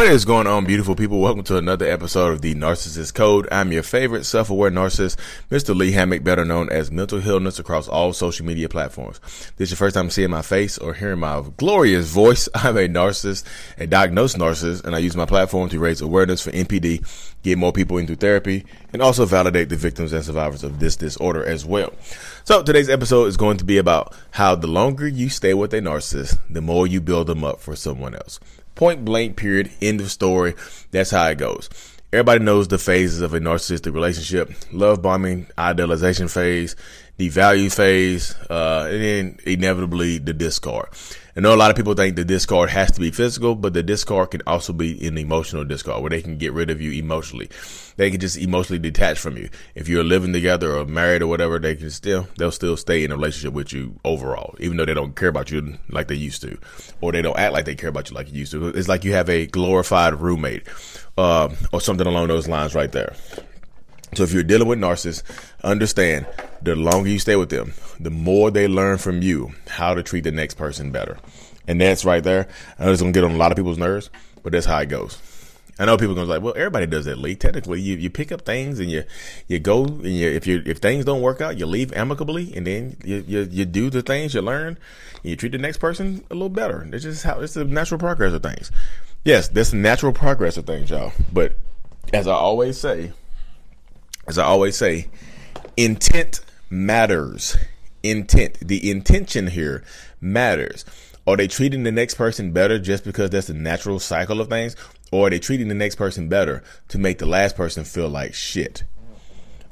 What is going on, beautiful people? Welcome to another episode of the Narcissist Code. I'm your favorite self-aware narcissist, Mr. Lee Hammock, better known as Mental Healness across all social media platforms. This is your first time seeing my face or hearing my glorious voice. I'm a narcissist, a diagnosed narcissist, and I use my platform to raise awareness for NPD, get more people into therapy, and also validate the victims and survivors of this disorder as well. So today's episode is going to be about how the longer you stay with a narcissist, the more you build them up for someone else. Point blank, period, end of story. That's how it goes. Everybody knows the phases of a narcissistic relationship love bombing, idealization phase, devalue phase, uh, and then inevitably the discard. I know a lot of people think the discard has to be physical, but the discard can also be an emotional discard where they can get rid of you emotionally. They can just emotionally detach from you. If you're living together or married or whatever, they can still, they'll still stay in a relationship with you overall, even though they don't care about you like they used to, or they don't act like they care about you like you used to. It's like you have a glorified roommate, uh, or something along those lines right there. So if you're dealing with narcissists, understand the longer you stay with them, the more they learn from you how to treat the next person better. And that's right there. I know it's gonna get on a lot of people's nerves, but that's how it goes. I know people are gonna be like, well, everybody does that, Lee. Technically, you, you pick up things and you you go and you if you if things don't work out, you leave amicably, and then you you, you do the things you learn, and you treat the next person a little better. It's just how it's the natural progress of things. Yes, that's the natural progress of things, y'all. But as I always say, as I always say, intent matters. Intent. The intention here matters. Are they treating the next person better just because that's the natural cycle of things? Or are they treating the next person better to make the last person feel like shit?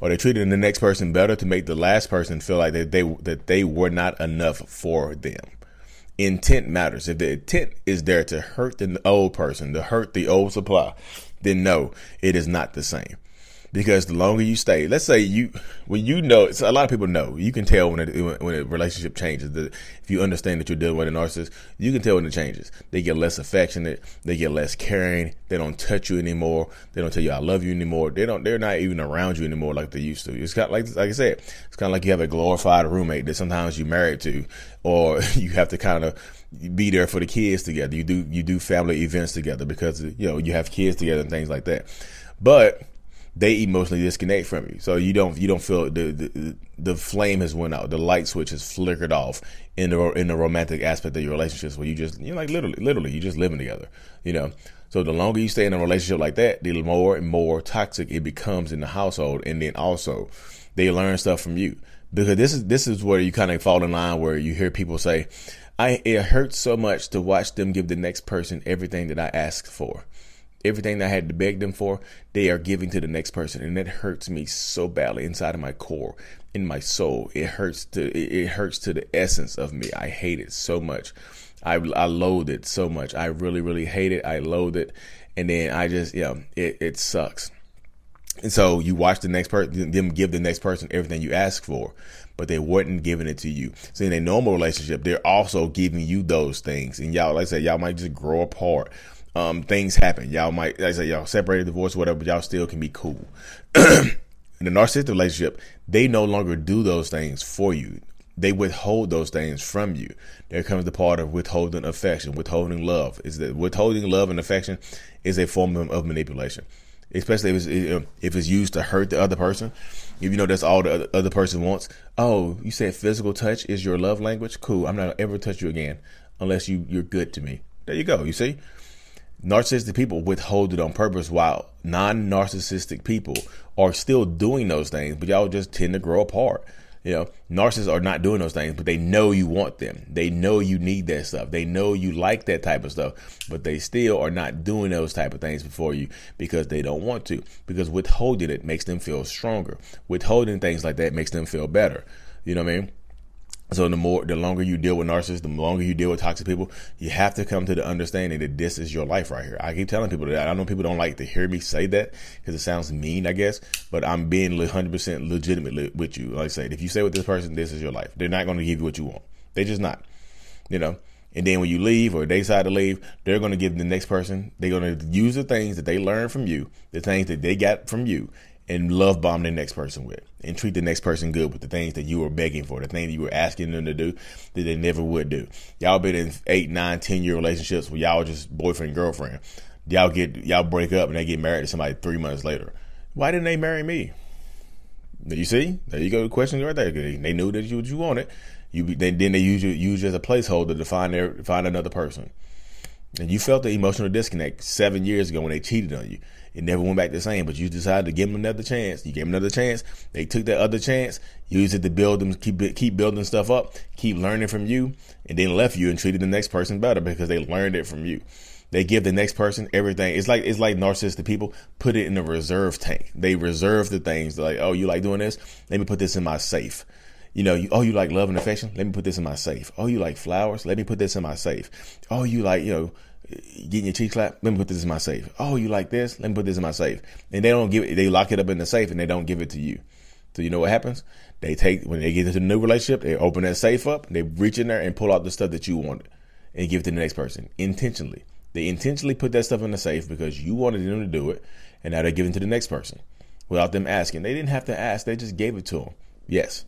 Are they treating the next person better to make the last person feel like that they that they were not enough for them? Intent matters. If the intent is there to hurt the old person, to hurt the old supply, then no, it is not the same because the longer you stay, let's say you, when you know, it's a lot of people know, you can tell when it, when a relationship changes. If you understand that you're dealing with a narcissist, you can tell when it changes. They get less affectionate, they get less caring, they don't touch you anymore, they don't tell you I love you anymore. They don't, they're not even around you anymore like they used to. It's kind of like, like I said, it's kind of like you have a glorified roommate that sometimes you're married to, or you have to kind of be there for the kids together. You do, you do family events together because you know you have kids together and things like that. But they emotionally disconnect from you. So you don't you don't feel the, the the flame has went out, the light switch has flickered off in the in the romantic aspect of your relationships where you just you're like literally literally you're just living together, you know. So the longer you stay in a relationship like that, the more and more toxic it becomes in the household, and then also they learn stuff from you because this is this is where you kind of fall in line where you hear people say, "I it hurts so much to watch them give the next person everything that I asked for." Everything that I had to beg them for, they are giving to the next person, and that hurts me so badly inside of my core, in my soul. It hurts to it, it hurts to the essence of me. I hate it so much. I I loathe it so much. I really really hate it. I loathe it, and then I just yeah, it it sucks. And so you watch the next person, them give the next person everything you ask for, but they weren't giving it to you. So in a normal relationship, they're also giving you those things. And y'all, like I said, y'all might just grow apart um, things happen. Y'all might, like I say, y'all separated, divorced, whatever, but y'all still can be cool. in a narcissistic relationship, they no longer do those things for you. They withhold those things from you. There comes the part of withholding affection, withholding love. Is that withholding love and affection is a form of, of manipulation, especially if it's, if it's used to hurt the other person. If you know that's all the other person wants. Oh, you said physical touch is your love language. Cool. I'm not ever touch you again unless you you're good to me. There you go. You see narcissistic people withhold it on purpose while non-narcissistic people are still doing those things but y'all just tend to grow apart. You know narcissists are not doing those things but they know you want them. They know you need that stuff. They know you like that type of stuff but they still are not doing those type of things before you because they don't want to. Because withholding it makes them feel stronger. Withholding things like that makes them feel better. You know what i mean so the more, the longer you deal with narcissists, the longer you deal with toxic people, you have to come to the understanding that this is your life right here. I keep telling people that. I know people don't like to hear me say that because it sounds mean, I guess, but I'm being 100% legitimate with you. Like I said, if you say with this person, this is your life. They're not going to give you what you want. They're just not, you know. And then when you leave or they decide to leave, they're going to give the next person, they're going to use the things that they learned from you, the things that they got from you, and love bomb the next person with and treat the next person good with the things that you were begging for, the things you were asking them to do that they never would do. Y'all been in eight, nine, ten year relationships where y'all just boyfriend, girlfriend. Y'all get y'all break up and they get married to somebody three months later. Why didn't they marry me? You see, there you go. The question right there. They knew that you you wanted. You then then they use you use you as a placeholder to find their find another person. And you felt the emotional disconnect seven years ago when they cheated on you. It never went back the same, but you decided to give them another chance. You gave them another chance. They took that other chance, used it to build them, keep keep building stuff up, keep learning from you, and then left you and treated the next person better because they learned it from you. They give the next person everything. It's like it's like narcissistic people put it in a reserve tank. They reserve the things They're like, oh, you like doing this? Let me put this in my safe. You know, you, oh, you like love and affection? Let me put this in my safe. Oh, you like flowers? Let me put this in my safe. Oh, you like, you know, getting your cheek clapped? Let me put this in my safe. Oh, you like this? Let me put this in my safe. And they don't give it, they lock it up in the safe and they don't give it to you. So you know what happens? They take, when they get into a new relationship, they open that safe up, they reach in there and pull out the stuff that you wanted and give it to the next person intentionally. They intentionally put that stuff in the safe because you wanted them to do it, and now they're giving to the next person without them asking. They didn't have to ask; they just gave it to them. Yes.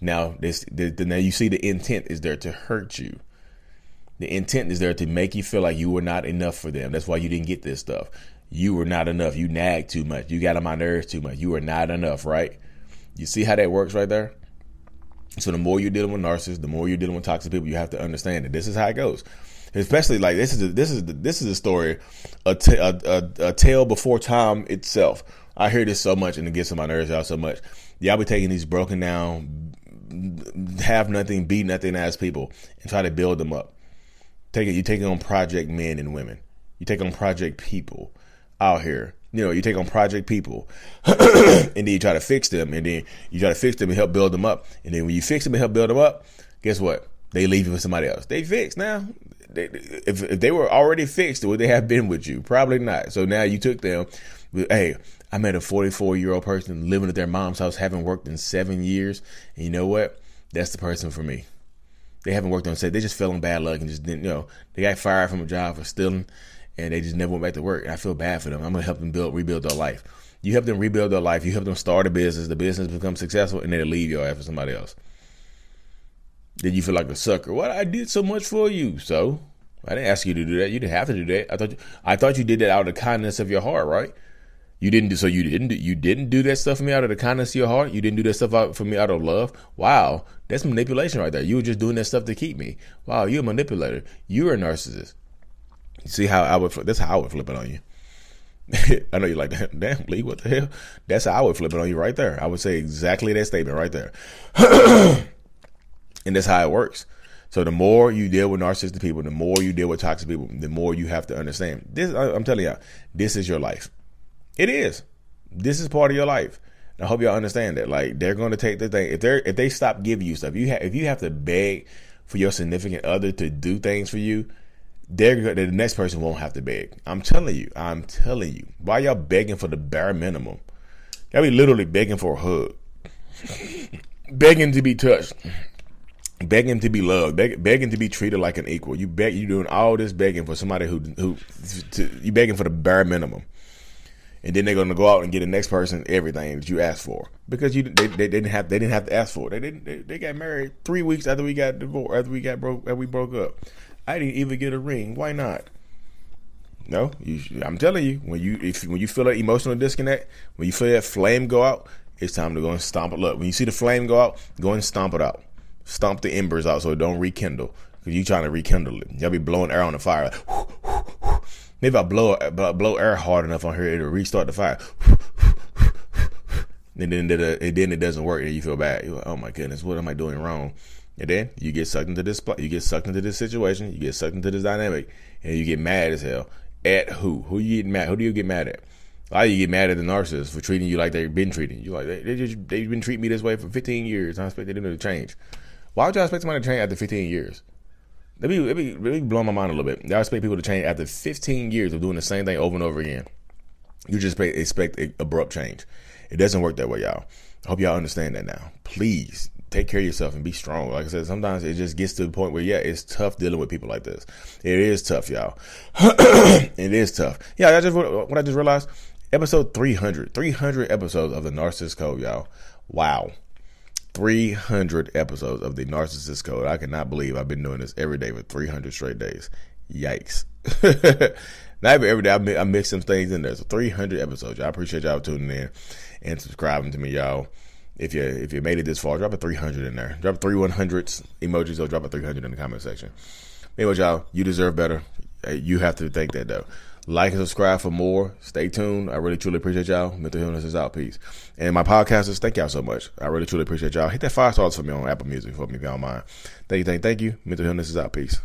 Now this, the, the, now you see the intent is there to hurt you. The intent is there to make you feel like you were not enough for them. That's why you didn't get this stuff. You were not enough. You nagged too much. You got on my nerves too much. You were not enough, right? You see how that works right there? So the more you're dealing with narcissists, the more you're dealing with toxic people, you have to understand that this is how it goes especially like this is a, this is the, this is a story, a, t- a, a, a tale before time itself. I hear this so much and it gets on my nerves out so much. Y'all be taking these broken down, have nothing, be nothing as people and try to build them up. Take it. You take on project men and women. You take on project people out here. You know, you take on project people, and then you try to fix them, and then you try to fix them and help build them up. And then when you fix them and help build them up, guess what? They leave you with somebody else. They fixed now they, if, if they were already fixed, would they have been with you? Probably not. So now you took them. Hey, I met a 44 year old person living at their mom's house, haven't worked in seven years. And you know what? That's the person for me. They haven't worked on set. They just fell on bad luck and just didn't, you know, they got fired from a job for stealing and they just never went back to work. And I feel bad for them. I'm going to help them build, rebuild their life. You help them rebuild their life. You help them start a business. The business becomes successful and they leave you after somebody else. Then you feel like a sucker. What I did so much for you. So I didn't ask you to do that. You didn't have to do that. I thought you, I thought you did that out of the kindness of your heart, right? You didn't do so. You didn't do, you didn't do that stuff for me out of the kindness of your heart. You didn't do that stuff out for me out of love. Wow, that's manipulation right there. You were just doing that stuff to keep me. Wow, you're a manipulator. You're a narcissist. You see how I would? That's how I would flip it on you. I know you're like, damn, Lee, what the hell? That's how I would flip it on you right there. I would say exactly that statement right there. and that's how it works. So the more you deal with narcissistic people, the more you deal with toxic people, the more you have to understand. This, I'm telling you, this is your life. It is. This is part of your life. I hope y'all understand that. Like they're going to take the thing. If they if they stop giving you stuff, you have if you have to beg for your significant other to do things for you, they're the next person won't have to beg. I'm telling you. I'm telling you. Why y'all begging for the bare minimum? Y'all be literally begging for a hug, begging to be touched, begging to be loved, beg, begging to be treated like an equal. You beg, you doing all this begging for somebody who who to, you begging for the bare minimum, and then they're going to go out and get the next person everything that you asked for because you they, they didn't have they didn't have to ask for it. They didn't they, they got married three weeks after we got divorced after we got broke after we broke up. I didn't even get a ring. Why not? No, you, I'm telling you when you if when you feel that emotional disconnect, when you feel that flame go out, it's time to go and stomp it up. When you see the flame go out, go and stomp it out stomp the embers out so it don't rekindle. Cause you're trying to rekindle it. Y'all be blowing air on the fire. Maybe I blow blow air hard enough on here, it'll restart the fire. and then, and then it doesn't work, and you feel bad. You're like, oh my goodness, what am I doing wrong? And then you get sucked into this. You get sucked into this situation. You get sucked into this dynamic, and you get mad as hell. At who? Who you get mad? Who do you get mad at? Why you get mad at the narcissist for treating you like they've been treating you? Like they, they just they've been treating me this way for 15 years. I expect them to change. Why would y'all expect somebody to change after 15 years? Let me, let me, let me blow my mind a little bit. Y'all expect people to change after 15 years of doing the same thing over and over again. You just expect abrupt change. It doesn't work that way, y'all. I hope y'all understand that now. Please take care of yourself and be strong. Like I said, sometimes it just gets to the point where, yeah, it's tough dealing with people like this. It is tough, y'all. it is tough. Yeah, I just what I just realized. Episode 300, 300 episodes of the Narcissist Code, y'all. Wow. 300 episodes of the Narcissist Code. I cannot believe I've been doing this every day for 300 straight days. Yikes. Not every, every day. I mix, some things in there. So 300 episodes. I appreciate y'all tuning in and subscribing to me, y'all. If you if you made it this far, drop a 300 in there. Drop three 100s emojis or drop a 300 in the comment section. Anyway, y'all, you deserve better. Uh, you have to think that though. Like and subscribe for more. Stay tuned. I really truly appreciate y'all. Mental Healness is out. Peace. And my podcasters, thank y'all so much. I really truly appreciate y'all. Hit that five stars for me on Apple Music for me if y'all mind. Thank you, thank, you, thank you. Mental Healness is out. Peace.